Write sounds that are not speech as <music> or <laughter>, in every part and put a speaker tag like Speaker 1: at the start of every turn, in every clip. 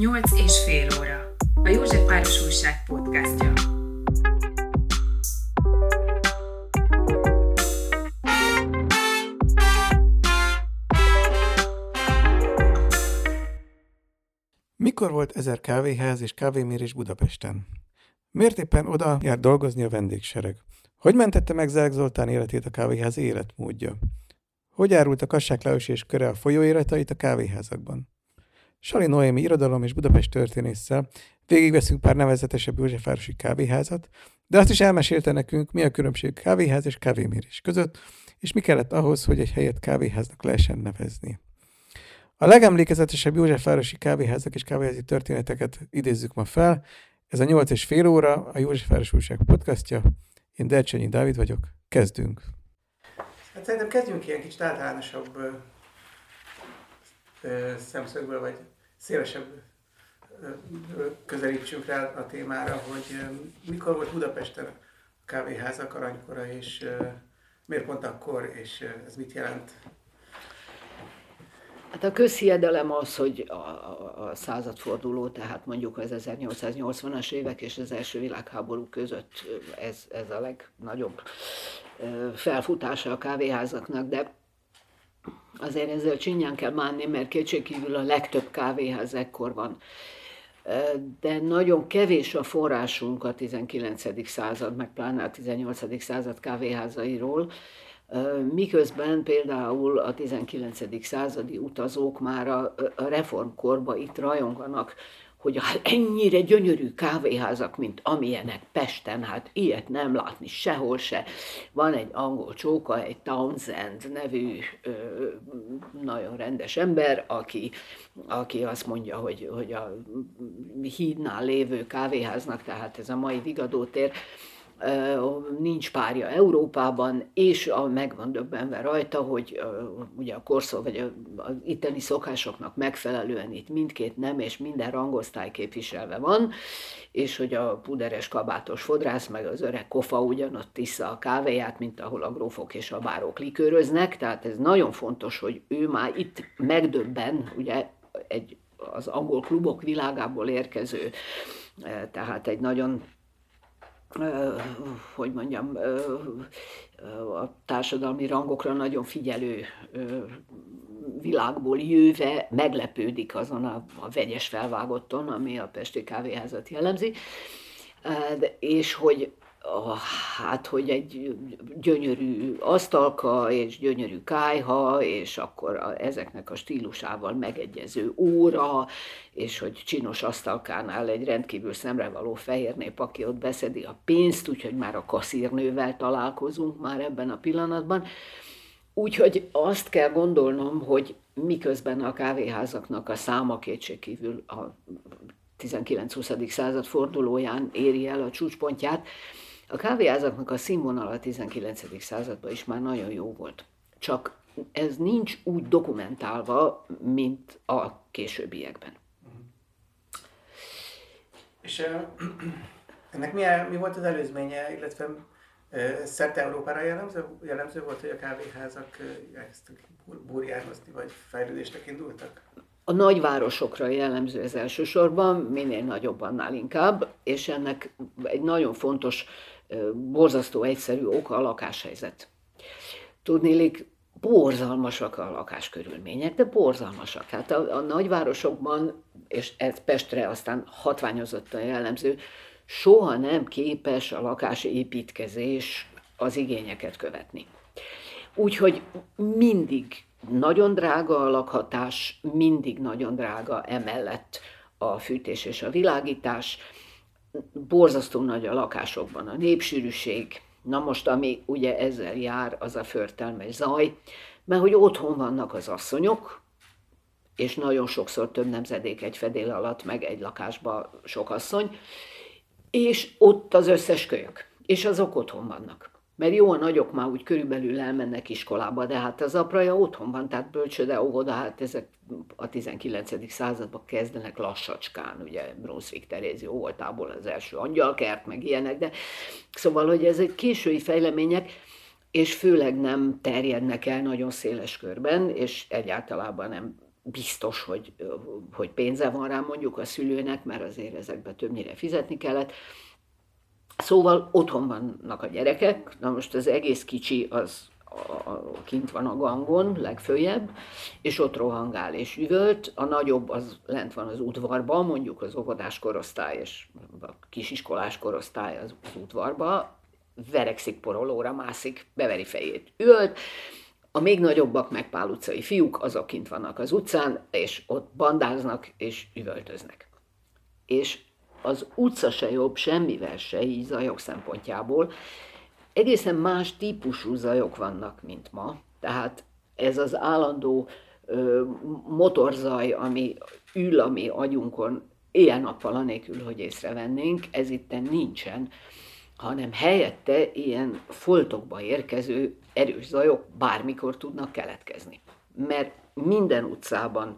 Speaker 1: Nyolc és fél óra. A József Páros Újság podcastja.
Speaker 2: Mikor volt ezer kávéház és kávémérés Budapesten? Miért éppen oda jár dolgozni a vendégsereg? Hogy mentette meg Zelek Zoltán életét a kávéház életmódja? Hogy árult a Kassák és köre a folyóiratait a kávéházakban? Sali Noémi irodalom és Budapest történésszel végigveszünk pár nevezetesebb Józsefvárosi kávéházat, de azt is elmesélte nekünk, mi a különbség kávéház és kávémérés között, és mi kellett ahhoz, hogy egy helyet kávéháznak lehessen nevezni. A legemlékezetesebb Józsefvárosi kávéházak és kávéházi történeteket idézzük ma fel. Ez a 8 és fél óra, a Józsefváros Újság podcastja. Én Dercsényi Dávid vagyok. Kezdünk! Hát szerintem kezdjünk ilyen kicsit általánosabb ö, ö, szemszögből, vagy szélesebb közelítsünk rá a témára, hogy mikor volt Budapesten a kávéházak aranykora, és miért pont akkor, és ez mit jelent?
Speaker 3: Hát a közhiedelem az, hogy a, a századforduló, tehát mondjuk az 1880-as évek és az első világháború között ez, ez a legnagyobb felfutása a kávéházaknak, de azért ezzel csinyán kell bánni, mert kétségkívül a legtöbb kávéház ekkor van. De nagyon kevés a forrásunk a 19. század, meg pláne a 18. század kávéházairól, miközben például a 19. századi utazók már a reformkorba itt rajonganak, hogy hát ennyire gyönyörű kávéházak, mint amilyenek Pesten, hát ilyet nem látni sehol se. Van egy angol csóka, egy Townsend nevű ö, nagyon rendes ember, aki, aki azt mondja, hogy, hogy a hídnál lévő kávéháznak, tehát ez a mai Vigadótér, nincs párja Európában, és a, meg van döbbenve rajta, hogy ugye a korszó, vagy az itteni szokásoknak megfelelően itt mindkét nem és minden rangosztály képviselve van, és hogy a puderes kabátos fodrász, meg az öreg kofa ugyanott tisza a kávéját, mint ahol a grófok és a bárok likőröznek, tehát ez nagyon fontos, hogy ő már itt megdöbben, ugye egy az angol klubok világából érkező, tehát egy nagyon hogy mondjam, a társadalmi rangokra nagyon figyelő világból jöve meglepődik azon a, a vegyes felvágotton, ami a Pesti Kávéházat jellemzi, és hogy hát, hogy egy gyönyörű asztalka, és gyönyörű kájha, és akkor a, ezeknek a stílusával megegyező óra, és hogy csinos asztalkánál egy rendkívül szemrevaló fehér nép, aki ott beszedi a pénzt, úgyhogy már a kaszírnővel találkozunk már ebben a pillanatban. Úgyhogy azt kell gondolnom, hogy miközben a kávéházaknak a száma kétségkívül a 19-20. század fordulóján éri el a csúcspontját, a kávéházaknak a színvonala a 19. században is már nagyon jó volt. Csak ez nincs úgy dokumentálva, mint a későbbiekben.
Speaker 2: És uh, <clears throat> ennek mi, mi volt az előzménye, illetve szerte Európára jellemző, jellemző volt, hogy a kávéházak elkezdtek burjánhozni, vagy fejlődésnek indultak?
Speaker 3: A nagyvárosokra jellemző ez elsősorban, minél nagyobb annál inkább, és ennek egy nagyon fontos borzasztó egyszerű oka a lakáshelyzet. Tudnélik, borzalmasak a lakáskörülmények, de borzalmasak. Hát a, a nagyvárosokban, és ez Pestre aztán hatványozottan jellemző, soha nem képes a lakásépítkezés az igényeket követni. Úgyhogy mindig nagyon drága a lakhatás, mindig nagyon drága emellett a fűtés és a világítás, borzasztó nagy a lakásokban a népsűrűség, na most ami ugye ezzel jár, az a förtelmes zaj, mert hogy otthon vannak az asszonyok, és nagyon sokszor több nemzedék egy fedél alatt, meg egy lakásban sok asszony, és ott az összes kölyök, és azok otthon vannak. Mert jó, a nagyok már úgy körülbelül elmennek iskolába, de hát az apraja otthon van, tehát bölcsöde, óvoda, hát ezek a 19. században kezdenek lassacskán, ugye Brunswick Terézi voltából az első angyalkert, meg ilyenek, de szóval, hogy ez egy késői fejlemények, és főleg nem terjednek el nagyon széles körben, és egyáltalában nem biztos, hogy, hogy pénze van rá mondjuk a szülőnek, mert azért ezekbe többnyire fizetni kellett. Szóval otthon vannak a gyerekek, na most az egész kicsi az a, a, kint van a gangon legfőjebb, és ott rohangál és üvölt, a nagyobb az lent van az udvarban, mondjuk az óvodás korosztály és a kisiskolás korosztály az, udvarba, verekszik porolóra, mászik, beveri fejét, üvölt, a még nagyobbak meg Pál utcai fiúk, azok kint vannak az utcán, és ott bandáznak és üvöltöznek. És az utca se jobb semmivel se így zajok szempontjából. Egészen más típusú zajok vannak, mint ma. Tehát ez az állandó ö, motorzaj, ami ül a mi agyunkon éjjel-nappal anélkül, hogy észrevennénk, ez itt nincsen, hanem helyette ilyen foltokba érkező erős zajok bármikor tudnak keletkezni. Mert minden utcában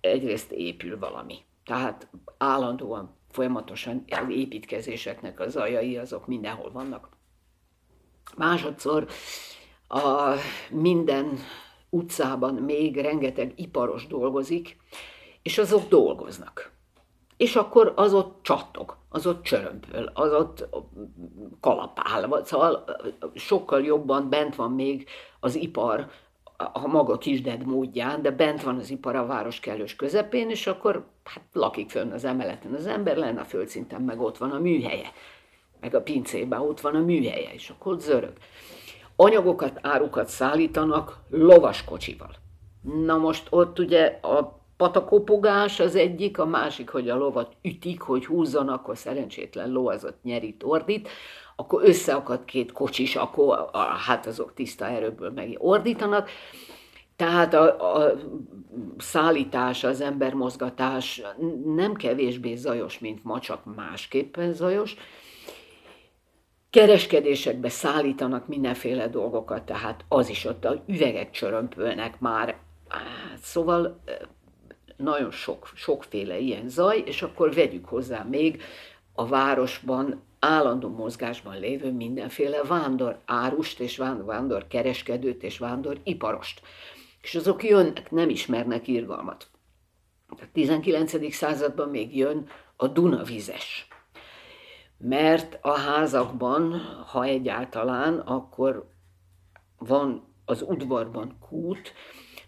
Speaker 3: egyrészt épül valami. Tehát állandóan, folyamatosan az építkezéseknek a zajai azok mindenhol vannak. Másodszor a minden utcában még rengeteg iparos dolgozik, és azok dolgoznak. És akkor az ott csattog, az ott csörömpöl, az ott kalapál, szóval sokkal jobban bent van még az ipar, a maga kisded módján, de bent van az ipar a város kellős közepén, és akkor hát lakik fönn az emeleten az ember, lenne a földszinten meg ott van a műhelye, meg a pincében ott van a műhelye, és akkor ott zörög. Anyagokat, árukat szállítanak lovaskocsival. Na most ott ugye a patakopogás az egyik, a másik, hogy a lovat ütik, hogy húzzon, akkor szerencsétlen ló az ott nyeri ordít, akkor összeakad két kocsis, akkor a, hát azok tiszta erőből meg ordítanak. Tehát a, a szállítás, az embermozgatás nem kevésbé zajos, mint ma, csak másképpen zajos. Kereskedésekbe szállítanak mindenféle dolgokat, tehát az is ott a üvegek csörömpölnek már. Hát, szóval nagyon sok, sokféle ilyen zaj, és akkor vegyük hozzá még a városban állandó mozgásban lévő mindenféle vándor árust, és vándor kereskedőt, és vándor iparost. És azok jönnek, nem ismernek irgalmat. A 19. században még jön a Dunavizes. Mert a házakban, ha egyáltalán, akkor van az udvarban kút,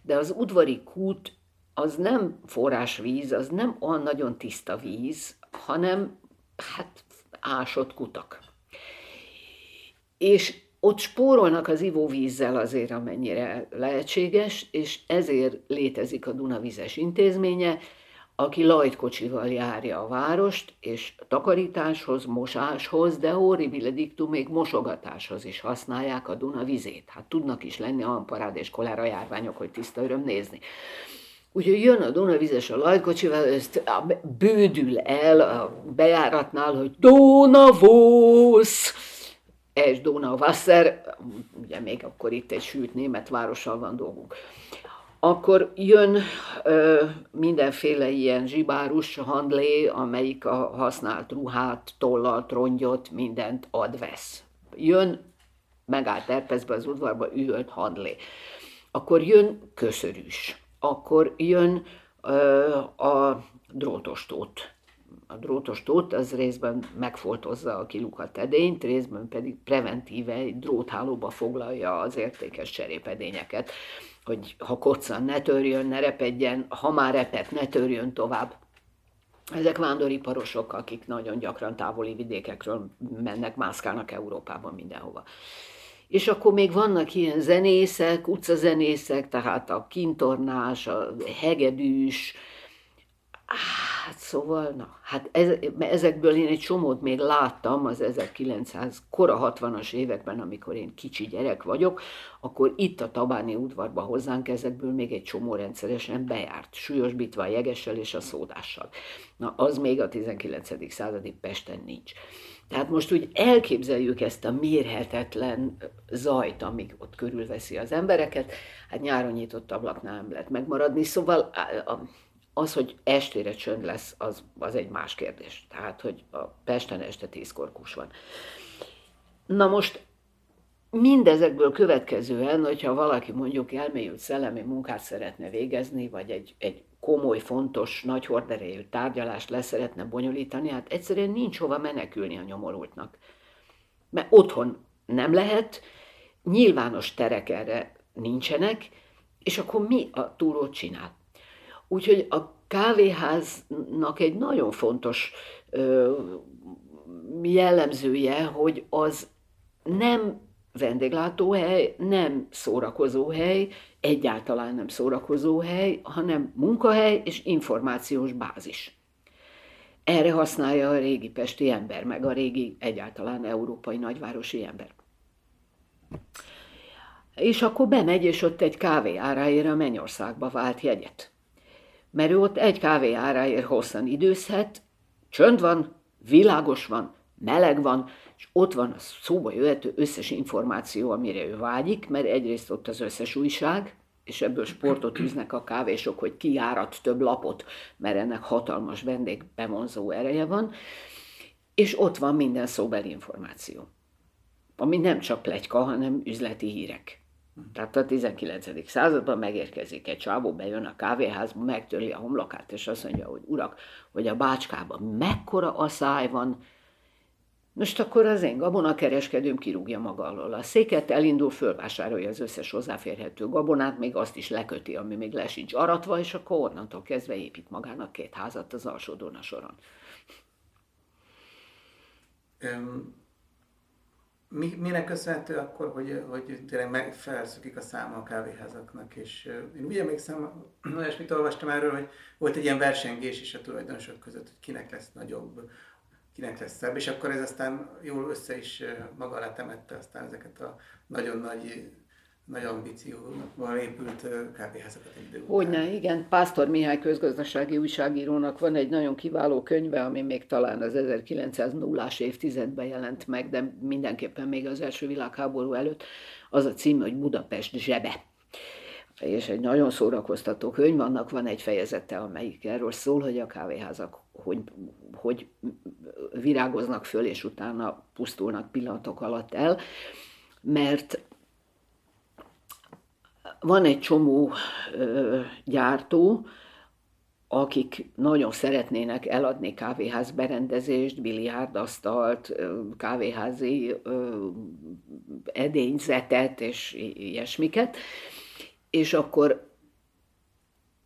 Speaker 3: de az udvari kút az nem forrásvíz, az nem olyan nagyon tiszta víz, hanem hát ásott kutak. És ott spórolnak az ivóvízzel azért, amennyire lehetséges, és ezért létezik a Dunavizes intézménye, aki lajtkocsival járja a várost, és takarításhoz, mosáshoz, de horribile dictum még mosogatáshoz is használják a Duna vizét. Hát tudnak is lenni amparád és kolára járványok, hogy tiszta öröm nézni. Úgyhogy jön a Dunavizes a lajkocsival, ezt bődül el a bejáratnál, hogy Donavosz, és Donauwasser, ugye még akkor itt egy sült német várossal van dolgunk. Akkor jön ö, mindenféle ilyen zsibárus handlé, amelyik a használt ruhát, tollalt, rongyot, mindent ad-vesz. Jön, megállt Erpeszbe az udvarba, üvölt handlé. Akkor jön köszörűs akkor jön a drótostót. A drótostót az részben megfoltozza a kilukat edényt, részben pedig preventíve egy dróthálóba foglalja az értékes cserépedényeket, hogy ha koccan ne törjön, ne repedjen, ha már repet, ne törjön tovább. Ezek vándoriparosok, akik nagyon gyakran távoli vidékekről mennek, mászkálnak Európában mindenhova. És akkor még vannak ilyen zenészek, utcazenészek, tehát a kintornás, a hegedűs, Hát szóval, na, hát ez, ezekből én egy csomót még láttam az 1900, kora 60-as években, amikor én kicsi gyerek vagyok, akkor itt a Tabáni udvarba hozzánk ezekből még egy csomó rendszeresen bejárt, súlyosbítva a jegessel és a szódással. Na, az még a 19. századi Pesten nincs. Tehát most úgy elképzeljük ezt a mérhetetlen zajt, amíg ott körülveszi az embereket, hát nyáron nyitott ablaknál nem lehet megmaradni, szóval az, hogy estére csönd lesz, az, az egy más kérdés. Tehát, hogy a Pesten este tízkor kus van. Na most mindezekből következően, hogyha valaki mondjuk elmélyült szellemi munkát szeretne végezni, vagy egy, egy komoly, fontos, nagy horderejű tárgyalást le szeretne bonyolítani, hát egyszerűen nincs hova menekülni a nyomorultnak. Mert otthon nem lehet, nyilvános terek erre nincsenek, és akkor mi a túrót csinál? Úgyhogy a kávéháznak egy nagyon fontos ö, jellemzője, hogy az nem vendéglátóhely, nem szórakozóhely, egyáltalán nem szórakozóhely, hanem munkahely és információs bázis. Erre használja a régi pesti ember, meg a régi egyáltalán európai nagyvárosi ember. És akkor bemegy, és ott egy kávé áráért a Mennyországba vált jegyet. Mert ő ott egy kávé áráért hosszan időzhet, csönd van, világos van, meleg van, és ott van a szóba jöhető összes információ, amire ő vágyik, mert egyrészt ott az összes újság, és ebből sportot üznek a kávésok, hogy kiárat több lapot, mert ennek hatalmas vendégbevonzó ereje van, és ott van minden szóbeli információ, ami nem csak plegyka, hanem üzleti hírek. Tehát a 19. században megérkezik egy csávó, bejön a kávéházba, megtöri a homlokát, és azt mondja, hogy urak, hogy a bácskában mekkora asszály van, most akkor az én gabonakereskedőm kirúgja maga alól a széket, elindul, fölvásárolja az összes hozzáférhető gabonát, még azt is leköti, ami még le sincs aratva, és akkor onnantól kezdve épít magának két házat az alsó Dona soron.
Speaker 2: Um, mi, minek köszönhető akkor, hogy, hogy tényleg meg felszökik a száma a kávéházaknak, és én úgy emlékszem, <clears throat> olyasmit olvastam erről, hogy volt egy ilyen versengés is a tulajdonosok között, hogy kinek lesz nagyobb kinek lesz szebb, és akkor ez aztán jól össze is maga alá temette aztán ezeket a nagyon nagy nagy ambícióval épült kávéházakat egy idő
Speaker 3: Hogyne, igen. Pásztor Mihály közgazdasági újságírónak van egy nagyon kiváló könyve, ami még talán az 1900-as évtizedben jelent meg, de mindenképpen még az első világháború előtt. Az a cím, hogy Budapest zsebe és egy nagyon szórakoztató könyv, annak van egy fejezete, amelyik erről szól, hogy a kávéházak hogy, hogy virágoznak föl, és utána pusztulnak pillanatok alatt el, mert van egy csomó ö, gyártó, akik nagyon szeretnének eladni kávéház berendezést, biliárdasztalt, kávéházi edényzetet és ilyesmiket, és akkor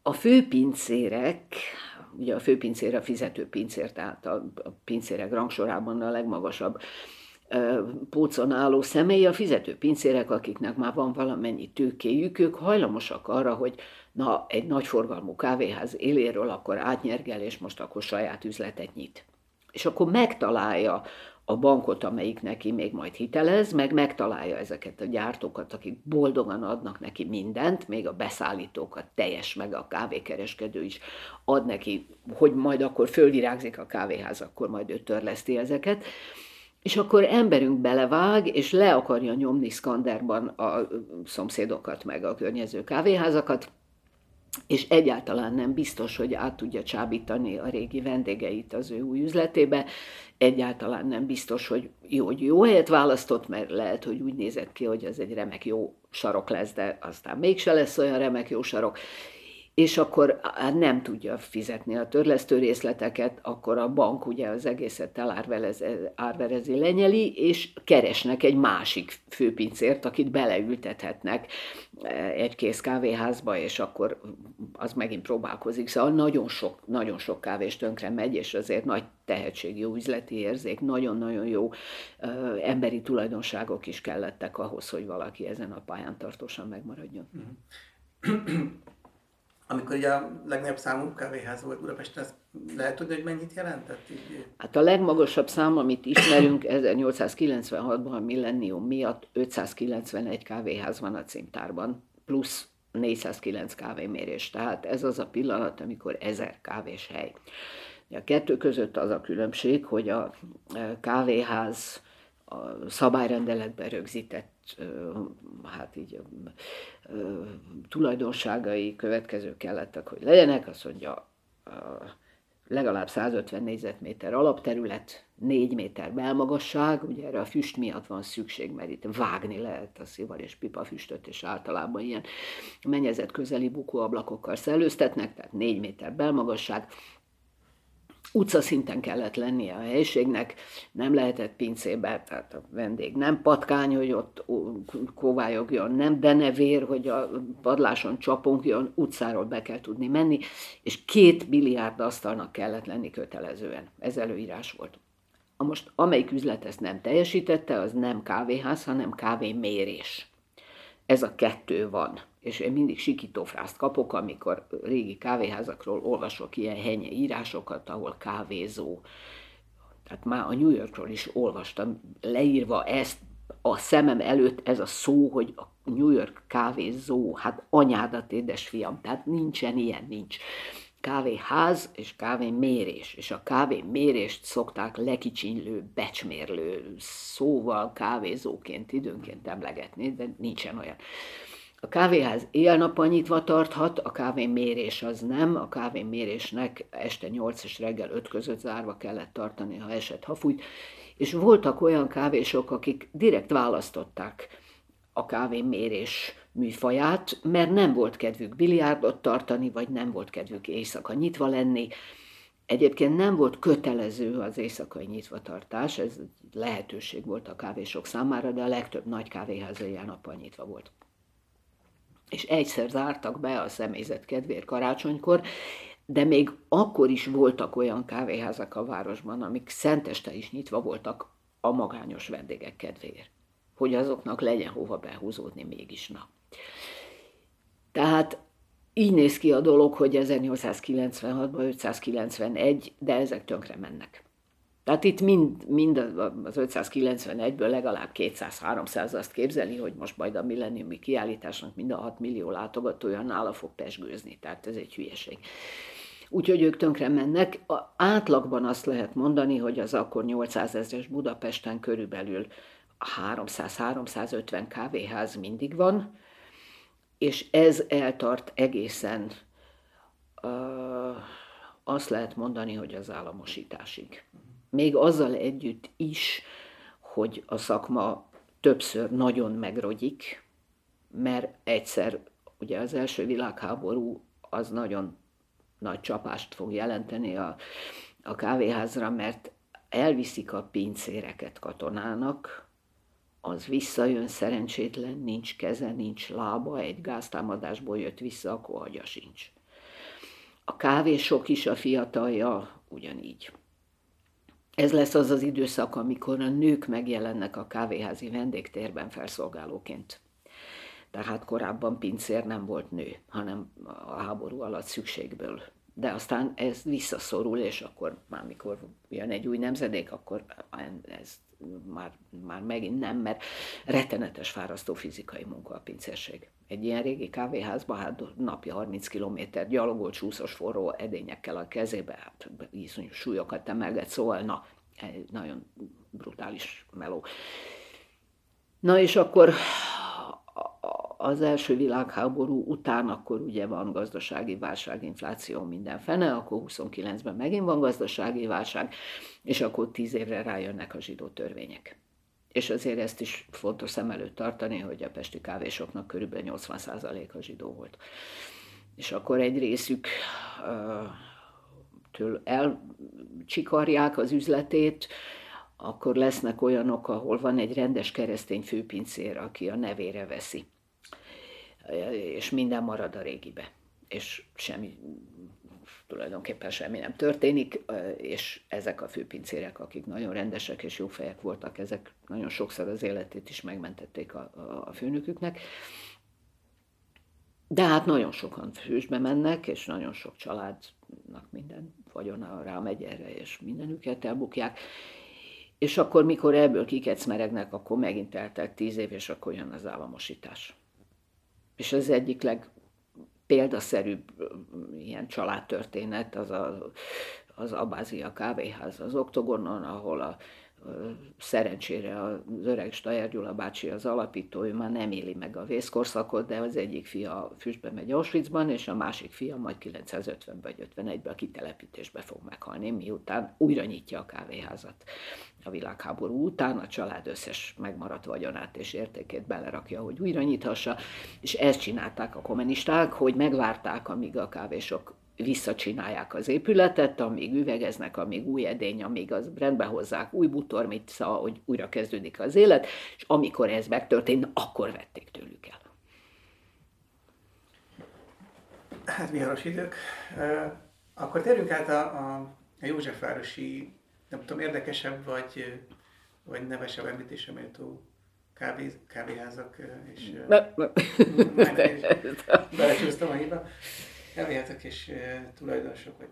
Speaker 3: a főpincérek, ugye a főpincér a fizető pincér, tehát a, a pincérek rangsorában a legmagasabb pócon álló személy, a fizető pincérek, akiknek már van valamennyi tőkéjük, ők hajlamosak arra, hogy na, egy nagyforgalmú kávéház éléről akkor átnyergel, és most akkor saját üzletet nyit. És akkor megtalálja a bankot, amelyik neki még majd hitelez, meg megtalálja ezeket a gyártókat, akik boldogan adnak neki mindent, még a beszállítókat teljes, meg a kávékereskedő is ad neki, hogy majd akkor fölvirágzik a kávéház, akkor majd ő törleszti ezeket. És akkor emberünk belevág, és le akarja nyomni Skanderban a szomszédokat, meg a környező kávéházakat, és egyáltalán nem biztos, hogy át tudja csábítani a régi vendégeit az ő új üzletébe, egyáltalán nem biztos, hogy jó, hogy jó helyet választott, mert lehet, hogy úgy nézett ki, hogy ez egy remek jó sarok lesz, de aztán mégse lesz olyan remek jó sarok, és akkor nem tudja fizetni a törlesztő részleteket, akkor a bank ugye az egészet elárverezi, lenyeli, és keresnek egy másik főpincért, akit beleültethetnek eh, egy kész kávéházba, és akkor az megint próbálkozik. Szóval nagyon sok, nagyon sok kávés tönkre megy, és azért nagy tehetség, jó üzleti érzék, nagyon-nagyon jó uh, emberi tulajdonságok is kellettek ahhoz, hogy valaki ezen a pályán tartósan megmaradjon.
Speaker 2: Amikor ugye a legnagyobb számú kávéház volt Budapesten, ezt lehet tudni, hogy mennyit jelentett? Így?
Speaker 3: Hát a legmagasabb szám, amit ismerünk 1896-ban a millennium miatt 591 kávéház van a címtárban, plusz 409 kávémérés. Tehát ez az a pillanat, amikor 1000 kávés hely. A kettő között az a különbség, hogy a kávéház a szabályrendeletben rögzített hát így tulajdonságai következő kellettek, hogy legyenek, azt mondja, legalább 150 négyzetméter alapterület, 4 méter belmagasság, ugye erre a füst miatt van szükség, mert itt vágni lehet a szivar és pipa füstöt, és általában ilyen mennyezet közeli bukóablakokkal szellőztetnek, tehát 4 méter belmagasság, utcaszinten kellett lennie a helyiségnek, nem lehetett pincébe, tehát a vendég nem patkány, hogy ott kovályogjon, nem denevér, hogy a padláson csapongjon, utcáról be kell tudni menni, és két biliárd asztalnak kellett lenni kötelezően. Ez előírás volt. A most amelyik üzlet ezt nem teljesítette, az nem kávéház, hanem kávémérés. Ez a kettő van és én mindig sikítófrászt kapok, amikor régi kávéházakról olvasok ilyen henye írásokat, ahol kávézó. Tehát már a New Yorkról is olvastam, leírva ezt a szemem előtt ez a szó, hogy a New York kávézó, hát anyádat, édesfiam, tehát nincsen ilyen, nincs. Kávéház és kávémérés, és a kávémérést szokták lekicsinylő, becsmérlő szóval kávézóként időnként emlegetni, de nincsen olyan. A kávéház éjjel-nappal nyitva tarthat, a kávémérés az nem, a kávémérésnek este 8 és reggel 5 között zárva kellett tartani, ha esett, ha fújt, és voltak olyan kávésok, akik direkt választották a kávémérés műfaját, mert nem volt kedvük biliárdot tartani, vagy nem volt kedvük éjszaka nyitva lenni. Egyébként nem volt kötelező az éjszakai nyitvatartás, ez lehetőség volt a kávésok számára, de a legtöbb nagy kávéház éjjel-nappal nyitva volt és egyszer zártak be a személyzet kedvéért karácsonykor, de még akkor is voltak olyan kávéházak a városban, amik szenteste is nyitva voltak a magányos vendégek kedvéért, hogy azoknak legyen hova behúzódni mégis na. Tehát így néz ki a dolog, hogy 1896-ban 591, de ezek tönkre mennek. Tehát itt mind, mind az 591-ből legalább 200-300 azt képzeli, hogy most majd a milleniumi kiállításnak mind a 6 millió látogatója nála fog pesgőzni. Tehát ez egy hülyeség. Úgyhogy ők tönkre mennek. A átlagban azt lehet mondani, hogy az akkor 800 ezres Budapesten körülbelül 300-350 kávéház mindig van, és ez eltart egészen, uh, azt lehet mondani, hogy az államosításig még azzal együtt is, hogy a szakma többször nagyon megrogyik, mert egyszer ugye az első világháború az nagyon nagy csapást fog jelenteni a, a kávéházra, mert elviszik a pincéreket katonának, az visszajön szerencsétlen, nincs keze, nincs lába, egy gáztámadásból jött vissza, akkor agya sincs. A kávésok is a fiatalja ugyanígy. Ez lesz az az időszak, amikor a nők megjelennek a kávéházi vendégtérben felszolgálóként. Tehát korábban pincér nem volt nő, hanem a háború alatt szükségből. De aztán ez visszaszorul, és akkor már mikor jön egy új nemzedék, akkor ez már, már megint nem, mert rettenetes fárasztó fizikai munka a pincérség. Egy ilyen régi kávéházban hát napi 30 km gyalogolt csúszos forró edényekkel a kezébe, hát iszonyú súlyokat emelget, szóval na, nagyon brutális meló. Na és akkor az első világháború után akkor ugye van gazdasági válság, infláció, minden fene, akkor 29-ben megint van gazdasági válság, és akkor 10 évre rájönnek a zsidó törvények. És azért ezt is fontos szem előtt tartani, hogy a pesti kávésoknak körülbelül 80% a zsidó volt. És akkor egy részük től elcsikarják az üzletét, akkor lesznek olyanok, ahol van egy rendes keresztény főpincér, aki a nevére veszi és minden marad a régibe. És semmi, tulajdonképpen semmi nem történik, és ezek a főpincérek, akik nagyon rendesek és jó fejek voltak, ezek nagyon sokszor az életét is megmentették a, a, főnöküknek. De hát nagyon sokan fősbe mennek, és nagyon sok családnak minden vagyona rámegy erre, és mindenüket elbukják. És akkor, mikor ebből kikecmeregnek, akkor megint eltelt tíz év, és akkor jön az államosítás és az egyik leg példaszerűbb ilyen családtörténet az a, az Abázia kávéház az Oktogonon, ahol a, Szerencsére az öreg Stajer Gyula bácsi az alapító, ő már nem éli meg a vészkorszakot, de az egyik fia füstbe megy Auschwitzban, és a másik fia majd 950 vagy 51-ben a kitelepítésbe fog meghalni, miután újra nyitja a kávéházat. A világháború után a család összes megmaradt vagyonát és értékét belerakja, hogy újra nyithassa, és ezt csinálták a kommunisták, hogy megvárták, amíg a kávésok visszacsinálják az épületet, amíg üvegeznek, amíg új edény, amíg az rendbe hozzák új butormica, hogy újra kezdődik az élet, és amikor ez megtörtént, akkor vették tőlük el.
Speaker 2: Hát viharos idők. Akkor térjünk át a, a, a Józsefvárosi, nem tudom, érdekesebb vagy, vagy nevesebb említésre méltó kávé, kávéházak, és belecsúsztam a híba kávéházak és tulajdonosok, vagy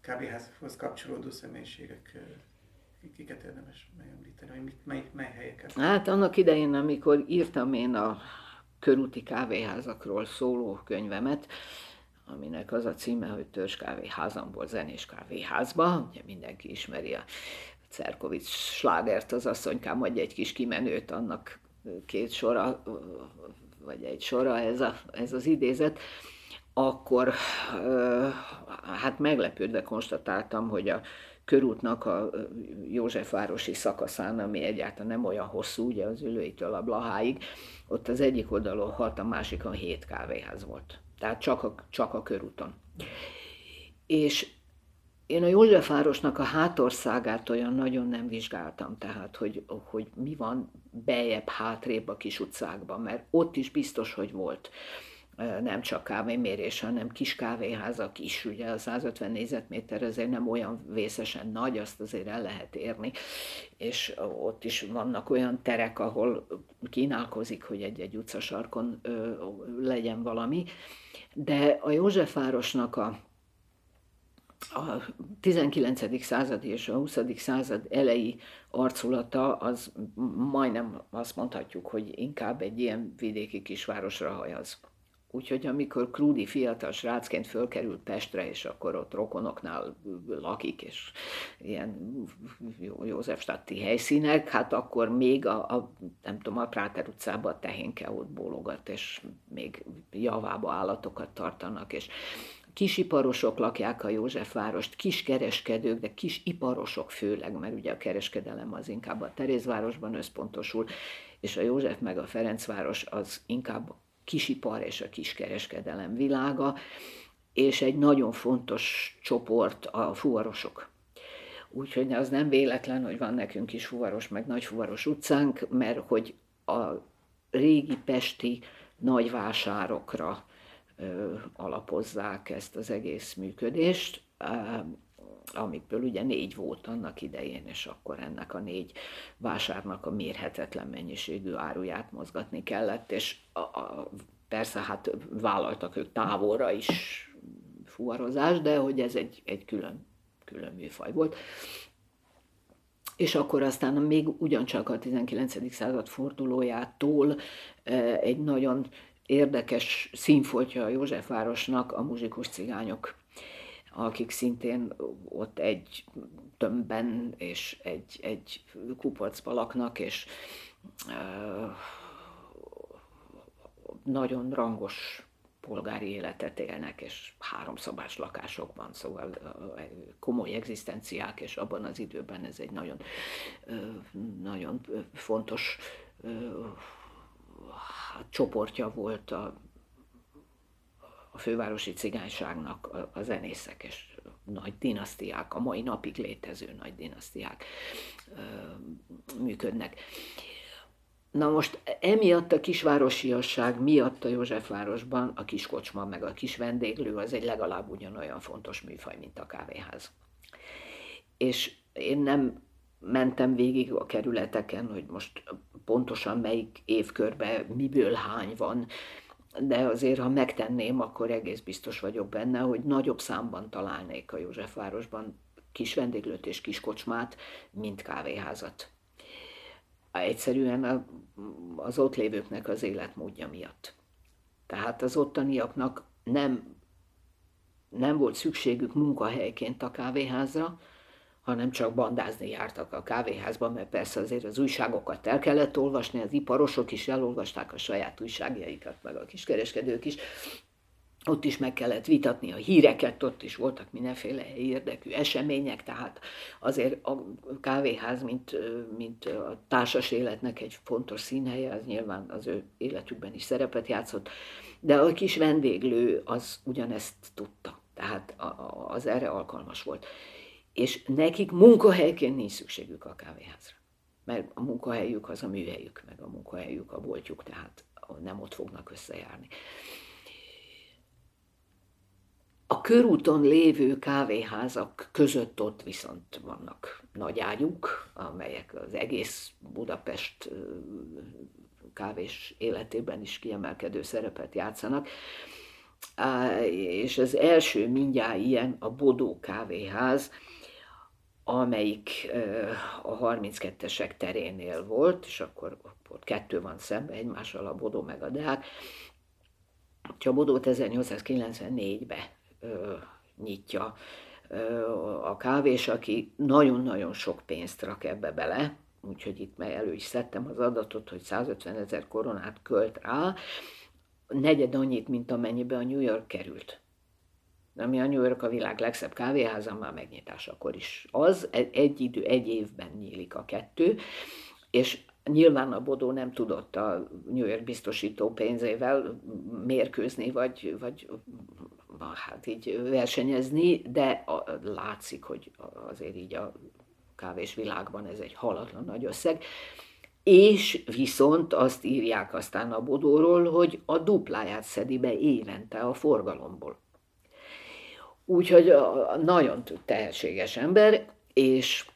Speaker 2: kávéházhoz kapcsolódó személyiségek kiket érdemes megemlíteni, vagy mely, mely helyeket?
Speaker 3: Hát annak idején, amikor írtam én a körúti kávéházakról szóló könyvemet, aminek az a címe, hogy Törzs kávéházamból zenés kávéházba, ugye mindenki ismeri a Cerkovics slágert, az asszonykám adj egy kis kimenőt, annak két sora, vagy egy sora ez, a, ez az idézet, akkor hát meglepődve konstatáltam, hogy a körútnak a Józsefvárosi szakaszán, ami egyáltalán nem olyan hosszú, ugye az ülőitől a Blaháig, ott az egyik oldalon hat, a másikon hét kávéház volt. Tehát csak a, csak a körúton. És én a Józsefvárosnak a hátországát olyan nagyon nem vizsgáltam, tehát hogy, hogy mi van bejebb, hátrébb a kis utcákban, mert ott is biztos, hogy volt nem csak kávémérés, hanem kis kávéházak is, ugye a 150 négyzetméter azért nem olyan vészesen nagy, azt azért el lehet érni, és ott is vannak olyan terek, ahol kínálkozik, hogy egy-egy utcasarkon legyen valami, de a Józsefvárosnak a a 19. század és a 20. század elejé arculata az majdnem azt mondhatjuk, hogy inkább egy ilyen vidéki kisvárosra hajaz. Úgyhogy amikor Krúdi fiatal srácként fölkerült Pestre, és akkor ott rokonoknál lakik, és ilyen Józsefstadti helyszínek, hát akkor még a, a nem tudom, a Práter utcában a tehénke ott bólogat, és még javába állatokat tartanak, és kisiparosok lakják a Józsefvárost, kiskereskedők, de kisiparosok főleg, mert ugye a kereskedelem az inkább a Terézvárosban összpontosul, és a József meg a Ferencváros az inkább kisipar és a kiskereskedelem világa, és egy nagyon fontos csoport a fuvarosok. Úgyhogy az nem véletlen, hogy van nekünk kis fuvaros, meg nagy fuvaros utcánk, mert hogy a régi pesti nagyvásárokra alapozzák ezt az egész működést amikből ugye négy volt annak idején, és akkor ennek a négy vásárnak a mérhetetlen mennyiségű áruját mozgatni kellett, és a, a, persze hát vállaltak ők távolra is fuvarozás, de hogy ez egy, egy külön, külön műfaj volt. És akkor aztán még ugyancsak a 19. század fordulójától egy nagyon érdekes színfoltja a Józsefvárosnak a muzsikus cigányok akik szintén ott egy tömbben és egy, egy kupacba laknak, és nagyon rangos polgári életet élnek, és háromszobás lakásokban, szóval komoly egzisztenciák, és abban az időben ez egy nagyon, nagyon fontos csoportja volt a a fővárosi cigányságnak a, zenészek és nagy dinasztiák, a mai napig létező nagy dinasztiák működnek. Na most emiatt a kisvárosiasság miatt a Józsefvárosban a kiskocsma meg a kis vendéglő az egy legalább ugyanolyan fontos műfaj, mint a kávéház. És én nem mentem végig a kerületeken, hogy most pontosan melyik évkörben miből hány van, de azért, ha megtenném, akkor egész biztos vagyok benne, hogy nagyobb számban találnék a Józsefvárosban kis vendéglőt és kis kocsmát, mint kávéházat. Egyszerűen az ott lévőknek az életmódja miatt. Tehát az ottaniaknak nem, nem volt szükségük munkahelyként a kávéházra, hanem csak bandázni jártak a kávéházban, mert persze azért az újságokat el kellett olvasni, az iparosok is elolvasták a saját újságjaikat, meg a kiskereskedők is, ott is meg kellett vitatni a híreket, ott is voltak mindenféle érdekű események, tehát azért a kávéház, mint, mint a társas életnek egy fontos színhelye, az nyilván az ő életükben is szerepet játszott, de a kis vendéglő az ugyanezt tudta, tehát az erre alkalmas volt. És nekik munkahelyként nincs szükségük a kávéházra, mert a munkahelyük az a műhelyük, meg a munkahelyük a boltjuk, tehát nem ott fognak összejárni. A körúton lévő kávéházak között ott viszont vannak nagy ágyuk, amelyek az egész Budapest kávés életében is kiemelkedő szerepet játszanak. És az első mindjárt ilyen a Bodó kávéház, amelyik a 32-esek terénél volt, és akkor ott kettő van szemben egymással, a Bodó meg a Deák. A Bodót 1894-ben nyitja a kávés, aki nagyon-nagyon sok pénzt rak ebbe bele, úgyhogy itt meg elő is szedtem az adatot, hogy 150 ezer koronát költ rá, negyed annyit, mint amennyibe a New York került. Ami a New York a világ legszebb kávéháza, már megnyitásakor is az, egy idő, egy évben nyílik a kettő, és Nyilván a Bodó nem tudott a New York biztosító pénzével mérkőzni, vagy, vagy hát így versenyezni, de látszik, hogy azért így a kávés világban ez egy halatlan nagy összeg. És viszont azt írják aztán a Bodóról, hogy a dupláját szedi be évente a forgalomból. Úgyhogy nagyon tehetséges ember, és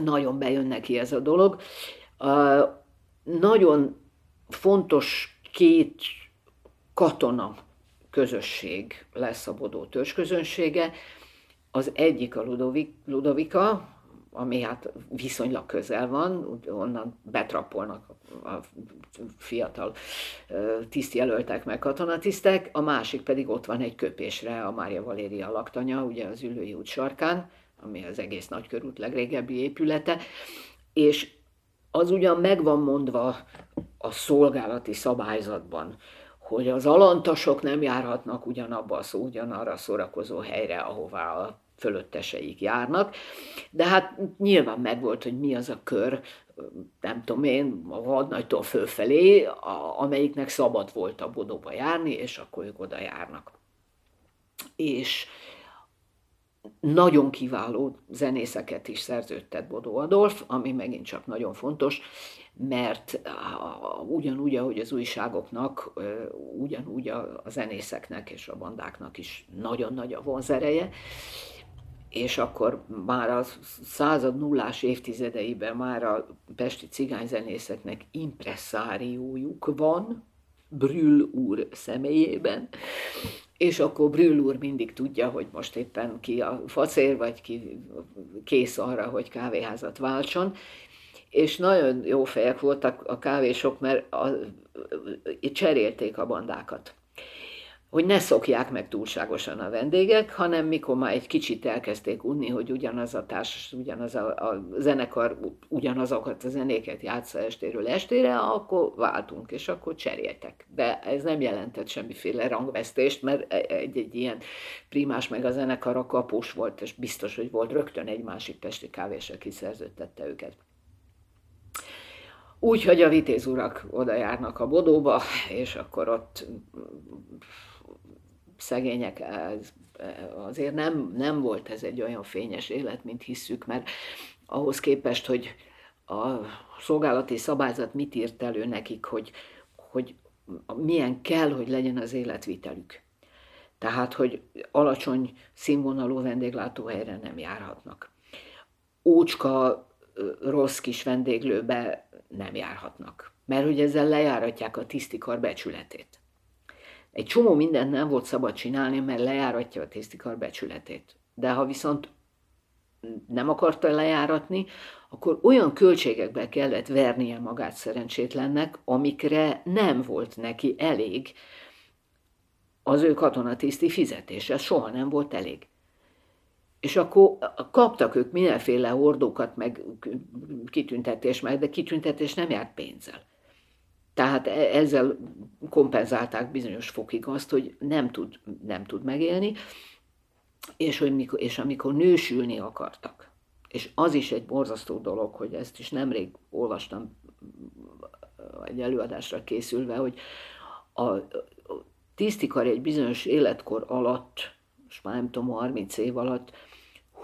Speaker 3: nagyon bejön neki ez a dolog. Nagyon fontos két katona közösség lesz a Bodó közönsége. Az egyik a Ludovik, Ludovika, ami hát viszonylag közel van, onnan betrapolnak a fiatal tisztjelöltek meg katonatisztek, a másik pedig ott van egy köpésre a Mária Valéria laktanya, ugye az Ülői út sarkán, ami az egész nagykörút legrégebbi épülete, és az ugyan meg van mondva a szolgálati szabályzatban, hogy az alantasok nem járhatnak ugyanabba a szó, ugyanarra a szórakozó helyre, ahová a fölötteseik járnak, de hát nyilván megvolt, hogy mi az a kör, nem tudom én, a hadnagytól fölfelé, amelyiknek szabad volt a bodóba járni, és akkor ők oda járnak. És nagyon kiváló zenészeket is szerződtet Bodó Adolf, ami megint csak nagyon fontos, mert ugyanúgy, ahogy az újságoknak, ugyanúgy a zenészeknek és a bandáknak is nagyon nagy a vonzereje, és akkor már a század nullás évtizedeiben már a pesti cigányzenészeknek impresszáriójuk van, Brühl úr személyében, és akkor Brühl úr mindig tudja, hogy most éppen ki a facér, vagy ki kész arra, hogy kávéházat váltson, és nagyon jó fejek voltak a kávésok, mert a, cserélték a bandákat hogy ne szokják meg túlságosan a vendégek, hanem mikor már egy kicsit elkezdték unni, hogy ugyanaz a társ, ugyanaz a, a zenekar ugyanazokat a zenéket játsza estéről estére, akkor váltunk, és akkor cseréltek. De ez nem jelentett semmiféle rangvesztést, mert egy-egy ilyen primás meg a zenekar a kapus volt, és biztos, hogy volt rögtön egy másik pesti kávés, aki szerződtette őket. Úgy, hogy a vitéz urak oda járnak a bodóba, és akkor ott szegények, ez, azért nem, nem volt ez egy olyan fényes élet, mint hisszük, mert ahhoz képest, hogy a szolgálati szabályzat mit írt elő nekik, hogy, hogy milyen kell, hogy legyen az életvitelük. Tehát, hogy alacsony színvonalú vendéglátóhelyre nem járhatnak. Ócska, rossz kis vendéglőbe nem járhatnak, mert hogy ezzel lejáratják a tisztikar becsületét. Egy csomó mindent nem volt szabad csinálni, mert lejáratja a tisztikar becsületét. De ha viszont nem akarta lejáratni, akkor olyan költségekbe kellett vernie magát szerencsétlennek, amikre nem volt neki elég az ő katonatiszti fizetése. Soha nem volt elég. És akkor kaptak ők mindenféle hordókat, meg kitüntetés, meg, de kitüntetés nem járt pénzzel. Tehát e, ezzel kompenzálták bizonyos fokig azt, hogy nem tud, nem tud megélni, és, hogy mikor, és amikor nősülni akartak. És az is egy borzasztó dolog, hogy ezt is nemrég olvastam egy előadásra készülve, hogy a tisztikar egy bizonyos életkor alatt, most már nem tudom, 30 év alatt,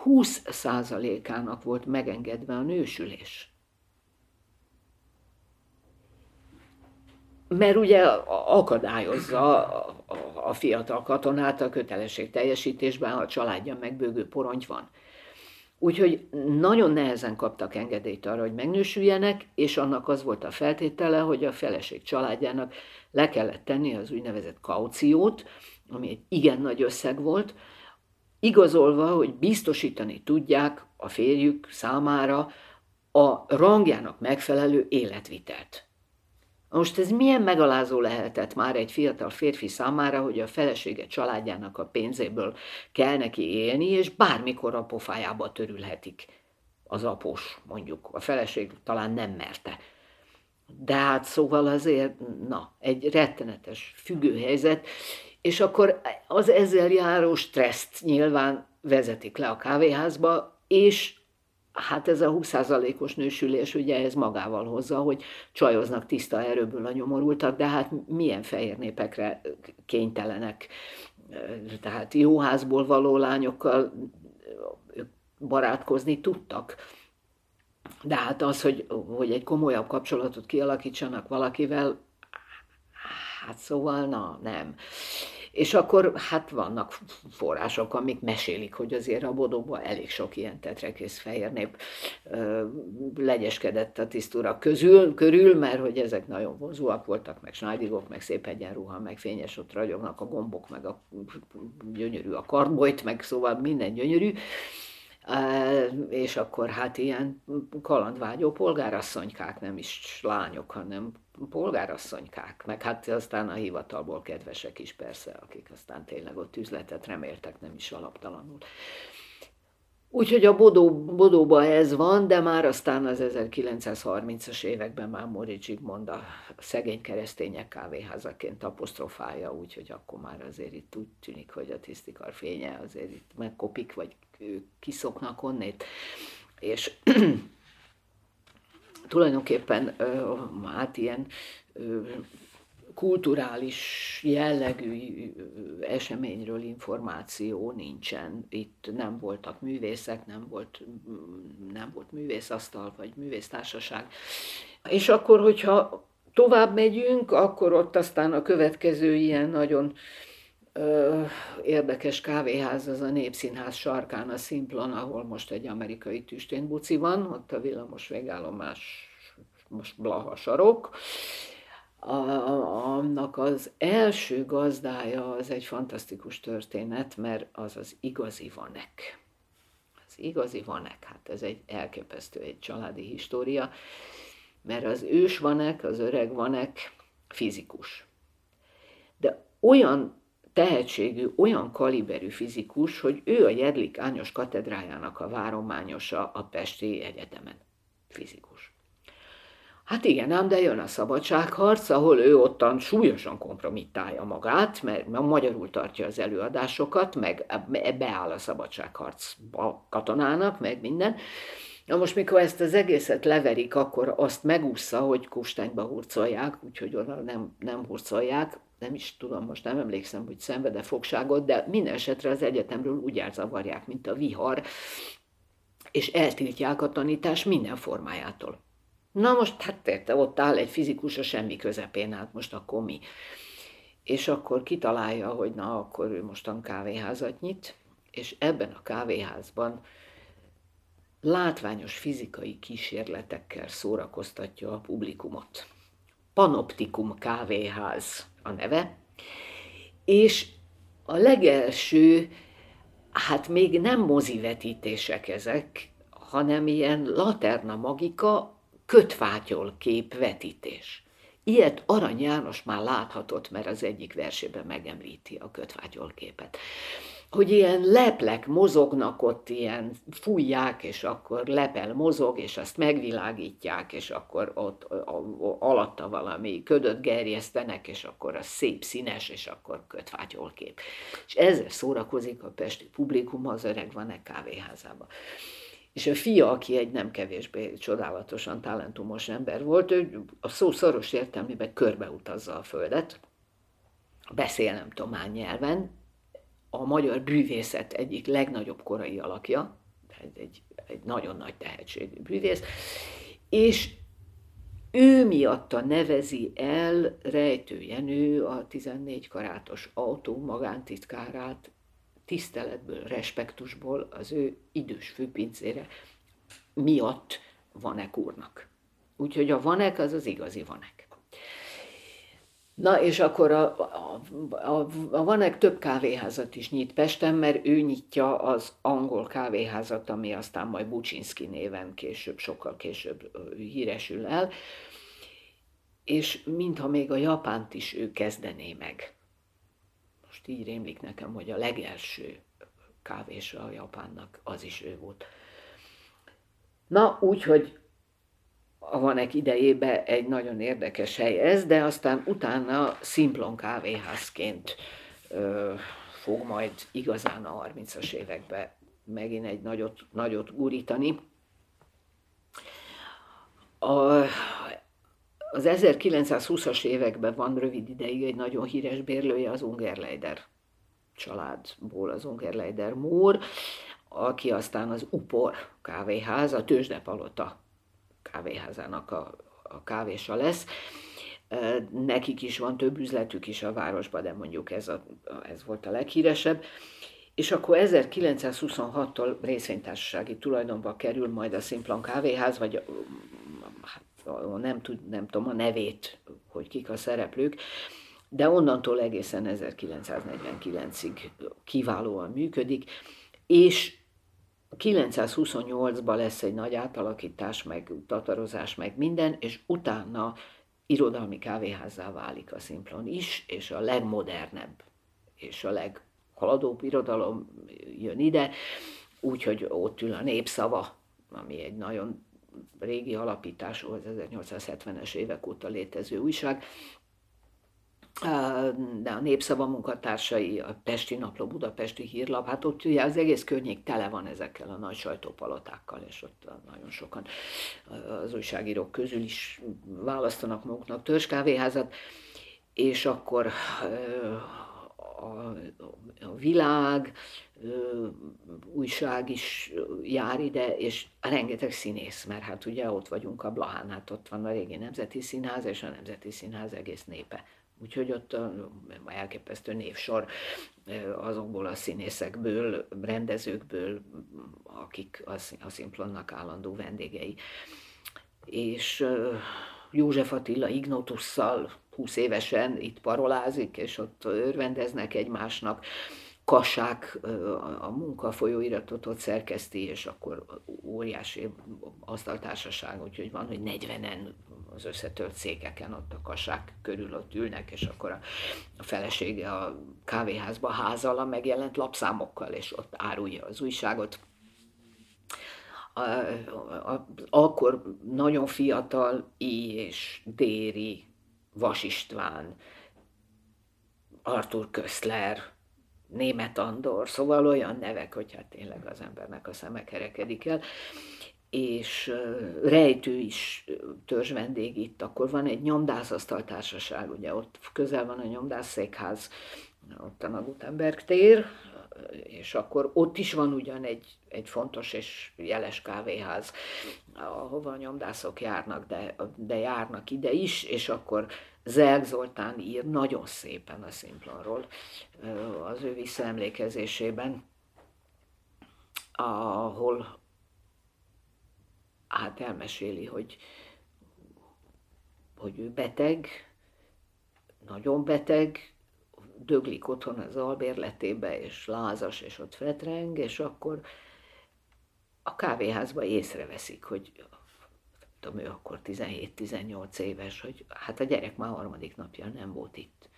Speaker 3: 20%-ának volt megengedve a nősülés. Mert ugye akadályozza a fiatal katonát a kötelesség teljesítésben, ha a családja megbőgő porony van. Úgyhogy nagyon nehezen kaptak engedélyt arra, hogy megnősüljenek, és annak az volt a feltétele, hogy a feleség családjának le kellett tenni az úgynevezett kauciót, ami egy igen nagy összeg volt, igazolva, hogy biztosítani tudják a férjük számára a rangjának megfelelő életvitelt. Most ez milyen megalázó lehetett már egy fiatal férfi számára, hogy a felesége családjának a pénzéből kell neki élni, és bármikor a pofájába törülhetik az após, mondjuk. A feleség talán nem merte. De hát szóval azért, na, egy rettenetes függőhelyzet, és akkor az ezzel járó stresszt nyilván vezetik le a kávéházba, és hát ez a 20%-os nősülés ugye ez magával hozza, hogy csajoznak tiszta erőből a nyomorultak, de hát milyen fehér népekre kénytelenek. Tehát jó házból való lányokkal barátkozni tudtak. De hát az, hogy, hogy egy komolyabb kapcsolatot kialakítsanak valakivel, hát szóval na, nem. És akkor hát vannak források, amik mesélik, hogy azért a bodóban elég sok ilyen tetrekész fehér nép legyeskedett a tisztúra közül, körül, mert hogy ezek nagyon vonzóak voltak, meg snájdigok, meg szép egyenruha, meg fényes, ott ragyognak a gombok, meg a gyönyörű a kardbolyt, meg szóval minden gyönyörű és akkor hát ilyen kalandvágyó polgárasszonykák, nem is lányok, hanem polgárasszonykák, meg hát aztán a hivatalból kedvesek is persze, akik aztán tényleg ott üzletet reméltek, nem is alaptalanul. Úgyhogy a Bodó, Bodóban ez van, de már aztán az 1930-as években már Mori Zsigmond a szegény keresztények kávéházaként apostrofálja, úgyhogy akkor már azért itt úgy tűnik, hogy a tisztikar fénye azért itt megkopik, vagy kiszoknak onnét. És <clears throat> tulajdonképpen hát ilyen kulturális jellegű eseményről információ nincsen. Itt nem voltak művészek, nem volt, nem volt művészasztal vagy művésztársaság. És akkor, hogyha tovább megyünk, akkor ott aztán a következő ilyen nagyon ö, érdekes kávéház az a Népszínház sarkán, a Simplon, ahol most egy amerikai tüsténbuci van, ott a villamos végállomás most Blaha sarok, annak az első gazdája az egy fantasztikus történet, mert az az igazi vanek. Az igazi vanek, hát ez egy elképesztő, egy családi história, mert az ős vanek, az öreg vanek fizikus. De olyan tehetségű, olyan kaliberű fizikus, hogy ő a Jedlik Ányos katedrájának a várományosa a Pesti Egyetemen. Fizikus. Hát igen, ám, de jön a szabadságharc, ahol ő ottan súlyosan kompromittálja magát, mert magyarul tartja az előadásokat, meg beáll a szabadságharcba katonának, meg minden. Na most, mikor ezt az egészet leverik, akkor azt megúszza, hogy kustányba hurcolják, úgyhogy oda nem, nem hurcolják, nem is tudom, most nem emlékszem, hogy szenvede fogságot, de minden esetre az egyetemről úgy elzavarják, mint a vihar, és eltiltják a tanítás minden formájától. Na most, hát érte, ott áll egy fizikus a semmi közepén, hát most akkor mi? És akkor kitalálja, hogy na, akkor ő mostan kávéházat nyit, és ebben a kávéházban látványos fizikai kísérletekkel szórakoztatja a publikumot. Panoptikum kávéház a neve, és a legelső, hát még nem mozivetítések ezek, hanem ilyen laterna magika, kötvátyol kép vetítés. Ilyet Arany János már láthatott, mert az egyik versében megemlíti a kötvágyol képet. hogy ilyen leplek mozognak ott, ilyen fújják, és akkor lepel mozog, és azt megvilágítják, és akkor ott a, a, alatta valami ködöt gerjesztenek, és akkor az szép színes, és akkor kötvágyol kép. És ezzel szórakozik a pesti publikum az öreg van egy kávéházában. És a fia, aki egy nem kevésbé csodálatosan talentumos ember volt, ő a szó szoros értelmében körbeutazza a földet, beszél nem tudom hány nyelven, a magyar bűvészet egyik legnagyobb korai alakja, egy, egy, nagyon nagy tehetségű bűvész, és ő miatta nevezi el Rejtő Jenő a 14 karátos autó magántitkárát tiszteletből, respektusból az ő idős főpincére miatt Vanek úrnak. Úgyhogy a Vanek az az igazi Vanek. Na és akkor a, a, a, Vanek több kávéházat is nyit Pesten, mert ő nyitja az angol kávéházat, ami aztán majd Bucsinski néven később, sokkal később híresül el, és mintha még a Japánt is ő kezdené meg most így rémlik nekem, hogy a legelső kávésa a Japánnak az is ő volt. Na, úgyhogy a Vanek idejében egy nagyon érdekes hely ez, de aztán utána Simplon kávéházként ö, fog majd igazán a 30-as években megint egy nagyot, nagyot gurítani. A, az 1920-as években van rövid ideig egy nagyon híres bérlője az Ungerleider családból, az Ungerleider Mór, aki aztán az Upor kávéház, a Tőzsdepalota kávéházának a, a kávésa lesz. Nekik is van több üzletük is a városban, de mondjuk ez, a, ez volt a leghíresebb. És akkor 1926-tól részvénytársasági tulajdonba kerül majd a Simplon kávéház, vagy nem, tud, nem tudom a nevét, hogy kik a szereplők, de onnantól egészen 1949-ig kiválóan működik, és 928-ban lesz egy nagy átalakítás, meg tatarozás, meg minden, és utána irodalmi kávéházzá válik a Simplon is, és a legmodernebb és a leghaladóbb irodalom jön ide, úgyhogy ott ül a népszava, ami egy nagyon régi alapítású, az 1870-es évek óta létező újság, de a Népszava munkatársai, a Pesti Napló, Budapesti Hírlap, hát ott ugye az egész környék tele van ezekkel a nagy sajtópalotákkal, és ott nagyon sokan az újságírók közül is választanak maguknak törzskávéházat, és akkor a, a világ, újság is jár ide, és rengeteg színész, mert hát ugye ott vagyunk a Blahán, hát ott van a régi Nemzeti Színház, és a Nemzeti Színház egész népe. Úgyhogy ott a elképesztő névsor azokból a színészekből, rendezőkből, akik a Szimplonnak állandó vendégei. És József Attila Ignotusszal 20 évesen itt parolázik, és ott örvendeznek egymásnak. Kassák a munka folyóiratot ott szerkeszti, és akkor óriási asztaltársaság, úgyhogy van, hogy 40-en az összetört székeken ott a kasák körül ott ülnek, és akkor a, a felesége a kávéházba házala megjelent lapszámokkal, és ott árulja az újságot. A, a, a, akkor nagyon fiatal I. és Déri, Vas István, Artur Köszler, Német Andor, szóval olyan nevek, hogy hát tényleg az embernek a szeme kerekedik el. És rejtő is törzs vendég itt, akkor van egy nyomdászasztaltársaság, ugye ott közel van a nyomdászszékház, ott a Gutenberg tér, és akkor ott is van ugyan egy, egy fontos és jeles kávéház, ahova a nyomdászok járnak, de, de járnak ide is, és akkor Zelg Zoltán ír nagyon szépen a Simplonról az ő visszaemlékezésében, ahol hát elmeséli, hogy, hogy ő beteg, nagyon beteg, döglik otthon az albérletébe, és lázas, és ott fetreng, és akkor a kávéházba észreveszik, hogy tudom, ő akkor 17-18 éves, hogy hát a gyerek már harmadik napja nem volt itt.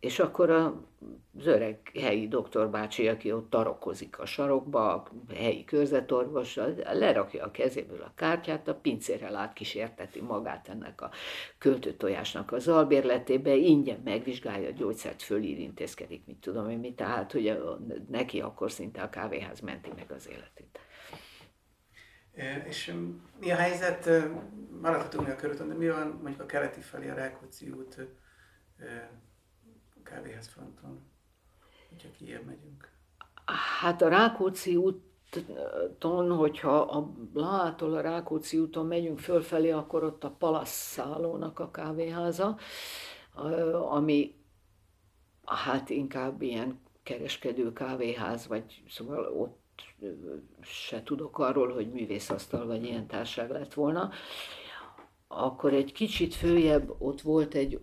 Speaker 3: És akkor az öreg helyi doktorbácsi, aki ott tarokozik a sarokba, a helyi körzetorvos, lerakja a kezéből a kártyát, a pincérrel átkísérteti magát ennek a költőtojásnak az albérletébe, ingyen megvizsgálja a gyógyszert, fölír, intézkedik, mit tudom én mit, tehát hogy neki akkor szinte a kávéház menti meg az életét.
Speaker 2: És mi a helyzet, maradhatunk mi a körúton, de mi van mondjuk a keleti felé, a Rákóczi út kávéház fronton, hogyha kijebb megyünk?
Speaker 3: Hát a Rákóczi úton, hogyha a Blától a Rákóczi úton megyünk fölfelé, akkor ott a Palasszálónak a kávéháza, ami hát inkább ilyen kereskedő kávéház, vagy szóval ott se tudok arról, hogy művészasztal vagy ilyen társág lett volna. Akkor egy kicsit följebb ott volt egy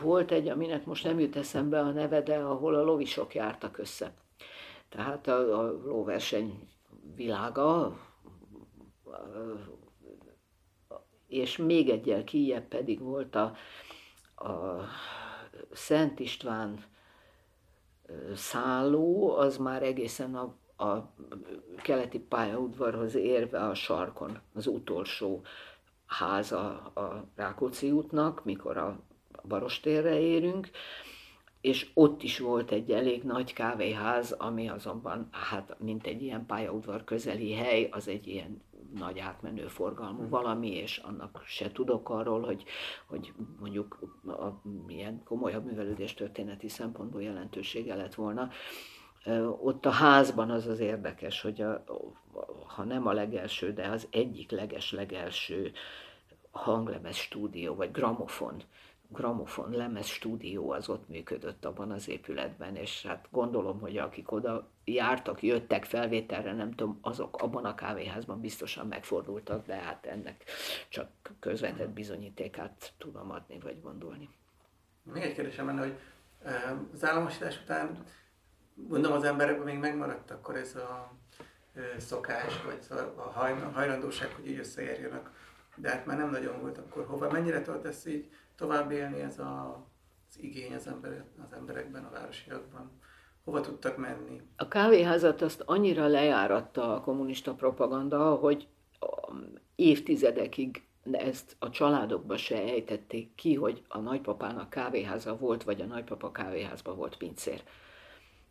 Speaker 3: volt egy, aminek most nem jut eszembe a neve, de ahol a lovisok jártak össze. Tehát a, a lóverseny világa, és még egyel kijebb pedig volt a, a Szent István szálló, az már egészen a, a keleti pályaudvarhoz érve a sarkon, az utolsó háza a Rákóczi útnak, mikor a Barostérre érünk, és ott is volt egy elég nagy kávéház, ami azonban, hát mint egy ilyen pályaudvar közeli hely, az egy ilyen nagy átmenő forgalmú hmm. valami, és annak se tudok arról, hogy, hogy mondjuk a, milyen komolyabb művelődés történeti szempontból jelentősége lett volna. Ott a házban az az érdekes, hogy a, ha nem a legelső, de az egyik leges-legelső hanglemez stúdió, vagy gramofon gramofon lemez stúdió az ott működött abban az épületben, és hát gondolom, hogy akik oda jártak, jöttek felvételre, nem tudom, azok abban a kávéházban biztosan megfordultak, de hát ennek csak közvetett bizonyítékát tudom adni, vagy gondolni.
Speaker 2: Még egy kérdésem lenne, hogy az államosítás után gondolom az emberekben még megmaradt akkor ez a szokás, vagy a hajlandóság, hogy így összeérjenek, de hát már nem nagyon volt akkor hova. Mennyire ezt így tovább élni ez a, az igény az, ember, az emberekben, a városiakban? Hova tudtak menni?
Speaker 3: A kávéházat azt annyira lejáratta a kommunista propaganda, hogy évtizedekig ezt a családokba se ejtették ki, hogy a nagypapának kávéháza volt, vagy a nagypapa kávéházban volt pincér.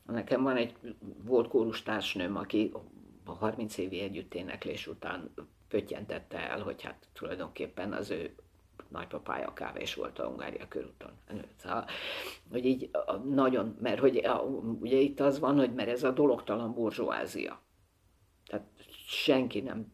Speaker 3: Nekem van egy volt kórustársnőm, aki a 30 évi együtténeklés után pöttyentette el, hogy hát tulajdonképpen az ő nagypapája kávés volt a Hungária körúton. Szóval, hogy így nagyon, mert hogy ugye itt az van, hogy mert ez a dologtalan burzsóázia. Tehát senki nem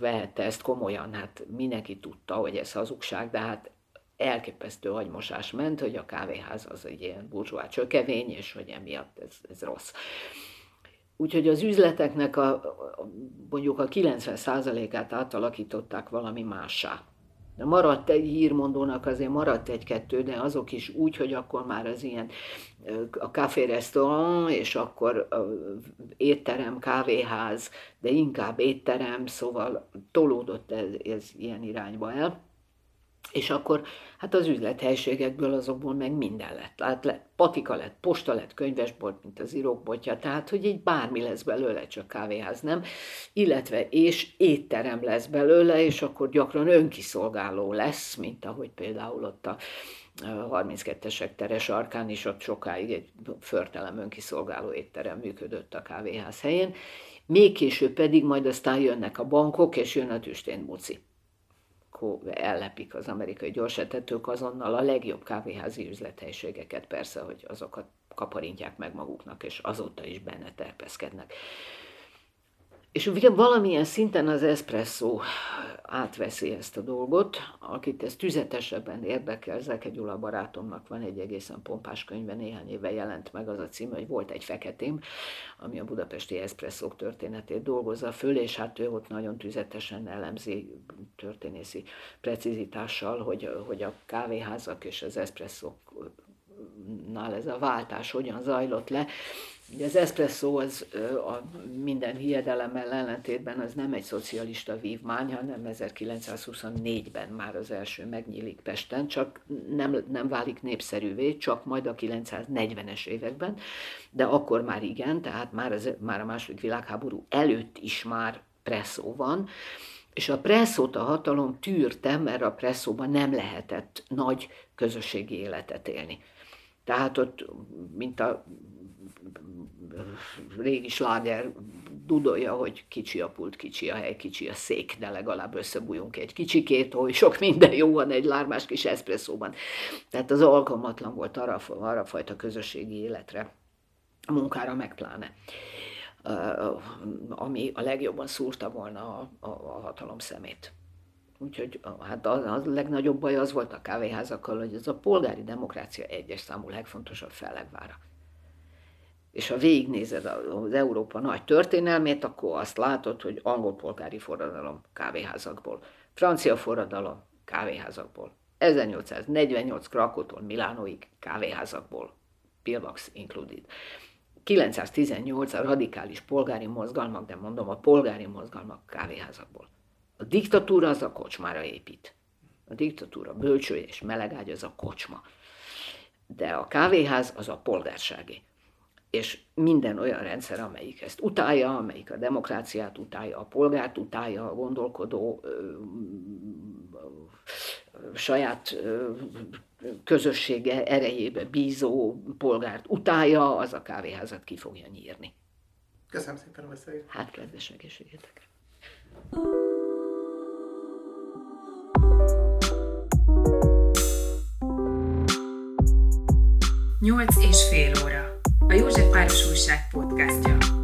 Speaker 3: vehette ezt komolyan, hát mindenki tudta, hogy ez hazugság, de hát elképesztő agymosás ment, hogy a kávéház az egy ilyen burzsóá csökevény, és hogy emiatt ez, ez rossz. Úgyhogy az üzleteknek a, a mondjuk a 90%-át átalakították valami mássá. De maradt egy hírmondónak azért maradt egy-kettő, de azok is úgy, hogy akkor már az ilyen a café-restaurant, és akkor étterem, kávéház, de inkább étterem, szóval tolódott ez, ez ilyen irányba el. És akkor hát az üzlethelységekből azokból meg minden lett. Hát lett patika lett, posta lett, könyvesbolt, mint az irókbotja, tehát hogy így bármi lesz belőle, csak kávéház nem. Illetve és étterem lesz belőle, és akkor gyakran önkiszolgáló lesz, mint ahogy például ott a 32-esek teres arkán is ott sokáig egy förtelem önkiszolgáló étterem működött a kávéház helyén. Még később pedig majd aztán jönnek a bankok, és jön a tüstén buci ellepik az amerikai gyorsetetők azonnal a legjobb kávéházi üzlethelységeket, persze, hogy azokat kaparintják meg maguknak, és azóta is benne terpeszkednek. És ugye valamilyen szinten az espresso átveszi ezt a dolgot, akit ez tüzetesebben érdekel, Zeke Gyula barátomnak van egy egészen pompás könyve, néhány éve jelent meg az a cím, hogy volt egy feketém, ami a budapesti eszpresszók történetét dolgozza föl, és hát ő ott nagyon tüzetesen elemzi történészi precizitással, hogy, hogy a kávéházak és az eszpresszók nál ez a váltás hogyan zajlott le. Ugye az eszpresszó az a minden hiedelemmel ellentétben az nem egy szocialista vívmány, hanem 1924-ben már az első megnyílik Pesten, csak nem, nem válik népszerűvé, csak majd a 940-es években, de akkor már igen, tehát már, az, már a második világháború előtt is már presszó van, és a presszót a hatalom tűrte, mert a presszóban nem lehetett nagy közösségi életet élni. Tehát ott, mint a régi sláger dudolja, hogy kicsi a pult, kicsi a hely, kicsi a szék, de legalább összebújunk egy kicsikét, hogy sok minden jó van egy lármás kis eszpresszóban. Tehát az alkalmatlan volt arra, arra fajta közösségi életre, munkára meg pláne ami a legjobban szúrta volna a, a, a hatalom szemét. Úgyhogy hát a, a legnagyobb baj az volt a kávéházakkal, hogy ez a polgári demokrácia egyes számú legfontosabb fellegvára. És ha végignézed az Európa nagy történelmét, akkor azt látod, hogy angol polgári forradalom kávéházakból, francia forradalom kávéházakból, 1848 Krakótól Milánóig kávéházakból, Pilvax included. 918 a radikális polgári mozgalmak, de mondom a polgári mozgalmak kávéházakból. A diktatúra az a kocsmára épít. A diktatúra bölcső és melegágy az a kocsma. De a kávéház az a polgárságé. És minden olyan rendszer, amelyik ezt utálja, amelyik a demokráciát utálja, a polgárt utálja, a gondolkodó, ö, ö, saját ö, közössége erejébe bízó polgárt utálja, az a kávéházat ki fogja nyírni.
Speaker 2: Köszönöm szépen a beszélgetést.
Speaker 3: Hát kedves egészségetekre.
Speaker 1: Nyolc és fél óra. A József Páros Újság podcastja.